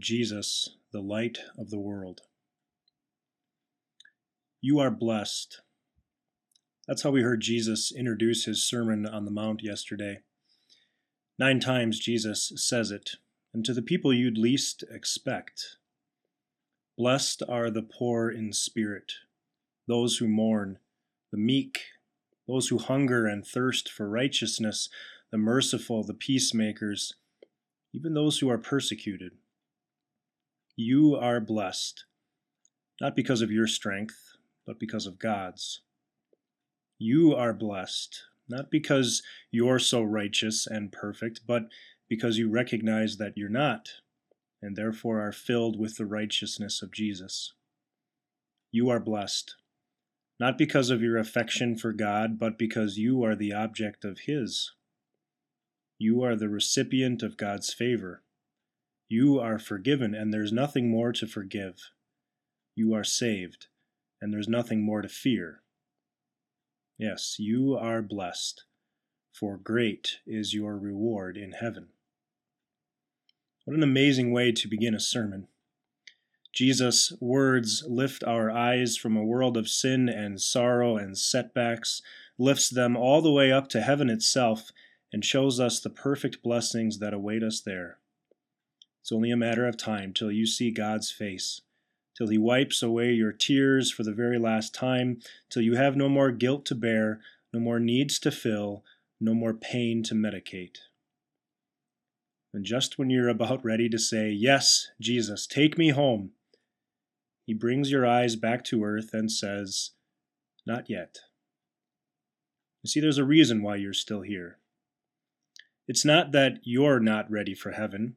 Jesus, the light of the world. You are blessed. That's how we heard Jesus introduce his Sermon on the Mount yesterday. Nine times Jesus says it, and to the people you'd least expect. Blessed are the poor in spirit, those who mourn, the meek, those who hunger and thirst for righteousness, the merciful, the peacemakers, even those who are persecuted. You are blessed, not because of your strength, but because of God's. You are blessed, not because you're so righteous and perfect, but because you recognize that you're not, and therefore are filled with the righteousness of Jesus. You are blessed, not because of your affection for God, but because you are the object of His. You are the recipient of God's favor. You are forgiven, and there's nothing more to forgive. You are saved, and there's nothing more to fear. Yes, you are blessed, for great is your reward in heaven. What an amazing way to begin a sermon. Jesus' words lift our eyes from a world of sin and sorrow and setbacks, lifts them all the way up to heaven itself, and shows us the perfect blessings that await us there. It's only a matter of time till you see God's face, till He wipes away your tears for the very last time, till you have no more guilt to bear, no more needs to fill, no more pain to medicate. And just when you're about ready to say, Yes, Jesus, take me home, He brings your eyes back to earth and says, Not yet. You see, there's a reason why you're still here. It's not that you're not ready for heaven.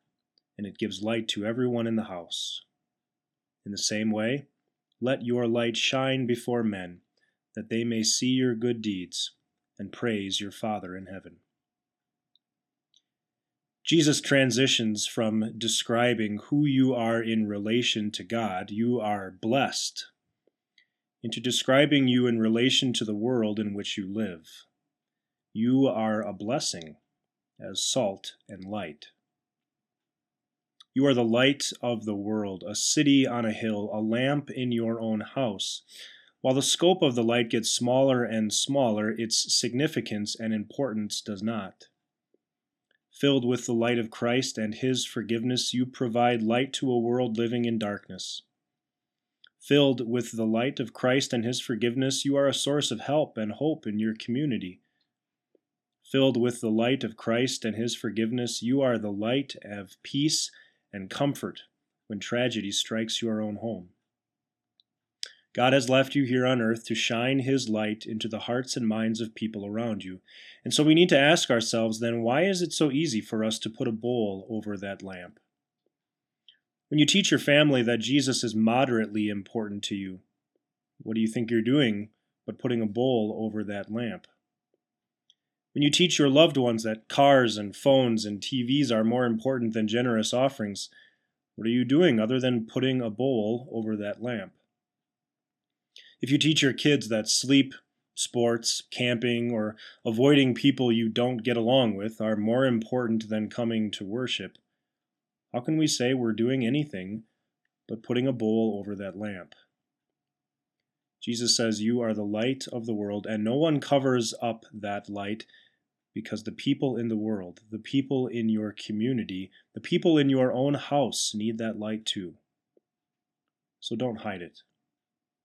and it gives light to everyone in the house. In the same way, let your light shine before men, that they may see your good deeds and praise your Father in heaven. Jesus transitions from describing who you are in relation to God, you are blessed, into describing you in relation to the world in which you live. You are a blessing as salt and light. You are the light of the world, a city on a hill, a lamp in your own house. While the scope of the light gets smaller and smaller, its significance and importance does not. Filled with the light of Christ and His forgiveness, you provide light to a world living in darkness. Filled with the light of Christ and His forgiveness, you are a source of help and hope in your community. Filled with the light of Christ and His forgiveness, you are the light of peace and comfort when tragedy strikes your own home. God has left you here on earth to shine His light into the hearts and minds of people around you. And so we need to ask ourselves then why is it so easy for us to put a bowl over that lamp? When you teach your family that Jesus is moderately important to you, what do you think you're doing but putting a bowl over that lamp? When you teach your loved ones that cars and phones and TVs are more important than generous offerings, what are you doing other than putting a bowl over that lamp? If you teach your kids that sleep, sports, camping, or avoiding people you don't get along with are more important than coming to worship, how can we say we're doing anything but putting a bowl over that lamp? Jesus says, You are the light of the world, and no one covers up that light because the people in the world, the people in your community, the people in your own house need that light too. So don't hide it.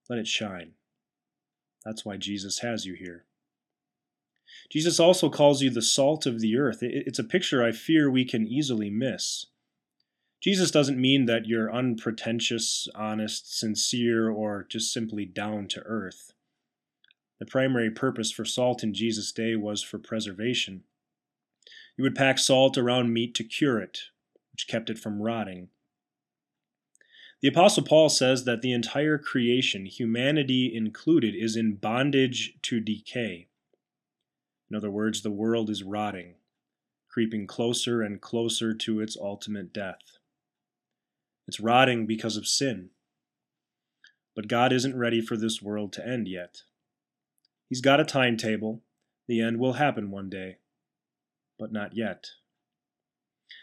Let it shine. That's why Jesus has you here. Jesus also calls you the salt of the earth. It's a picture I fear we can easily miss. Jesus doesn't mean that you're unpretentious, honest, sincere, or just simply down to earth. The primary purpose for salt in Jesus' day was for preservation. You would pack salt around meat to cure it, which kept it from rotting, The Apostle Paul says that the entire creation, humanity included, is in bondage to decay. In other words, the world is rotting, creeping closer and closer to its ultimate death. It's rotting because of sin. But God isn't ready for this world to end yet. He's got a timetable. The end will happen one day, but not yet.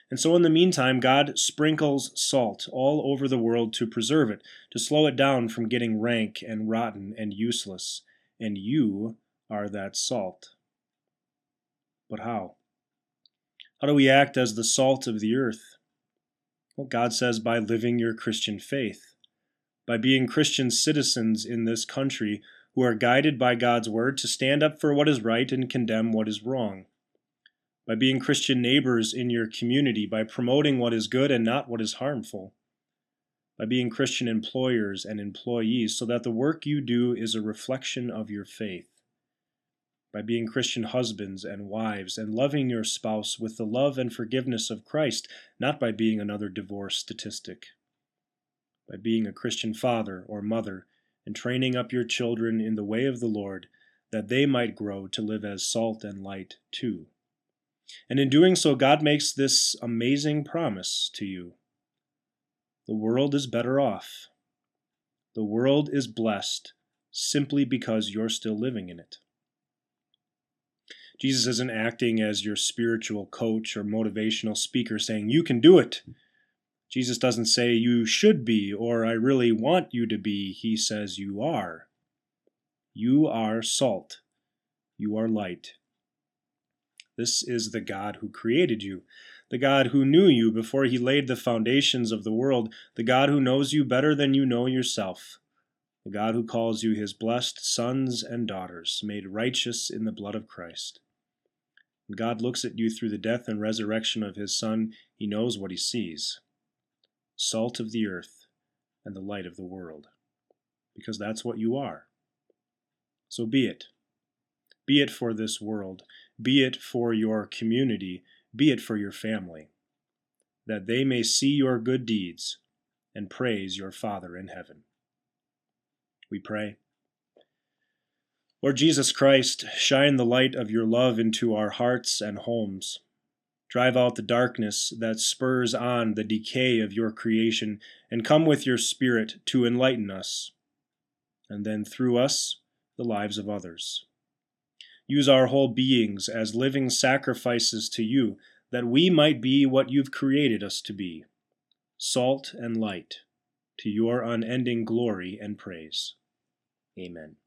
And so, in the meantime, God sprinkles salt all over the world to preserve it, to slow it down from getting rank and rotten and useless. And you are that salt. But how? How do we act as the salt of the earth? Well, God says by living your Christian faith, by being Christian citizens in this country who are guided by God's word to stand up for what is right and condemn what is wrong, by being Christian neighbors in your community, by promoting what is good and not what is harmful, by being Christian employers and employees so that the work you do is a reflection of your faith. By being Christian husbands and wives and loving your spouse with the love and forgiveness of Christ, not by being another divorce statistic. By being a Christian father or mother and training up your children in the way of the Lord, that they might grow to live as salt and light too. And in doing so, God makes this amazing promise to you the world is better off. The world is blessed simply because you're still living in it. Jesus isn't acting as your spiritual coach or motivational speaker saying, You can do it. Jesus doesn't say, You should be, or I really want you to be. He says, You are. You are salt. You are light. This is the God who created you, the God who knew you before he laid the foundations of the world, the God who knows you better than you know yourself, the God who calls you his blessed sons and daughters, made righteous in the blood of Christ. When God looks at you through the death and resurrection of his Son, he knows what he sees salt of the earth and the light of the world. Because that's what you are. So be it. Be it for this world. Be it for your community. Be it for your family. That they may see your good deeds and praise your Father in heaven. We pray. Lord Jesus Christ, shine the light of your love into our hearts and homes. Drive out the darkness that spurs on the decay of your creation, and come with your Spirit to enlighten us, and then through us, the lives of others. Use our whole beings as living sacrifices to you, that we might be what you've created us to be salt and light, to your unending glory and praise. Amen.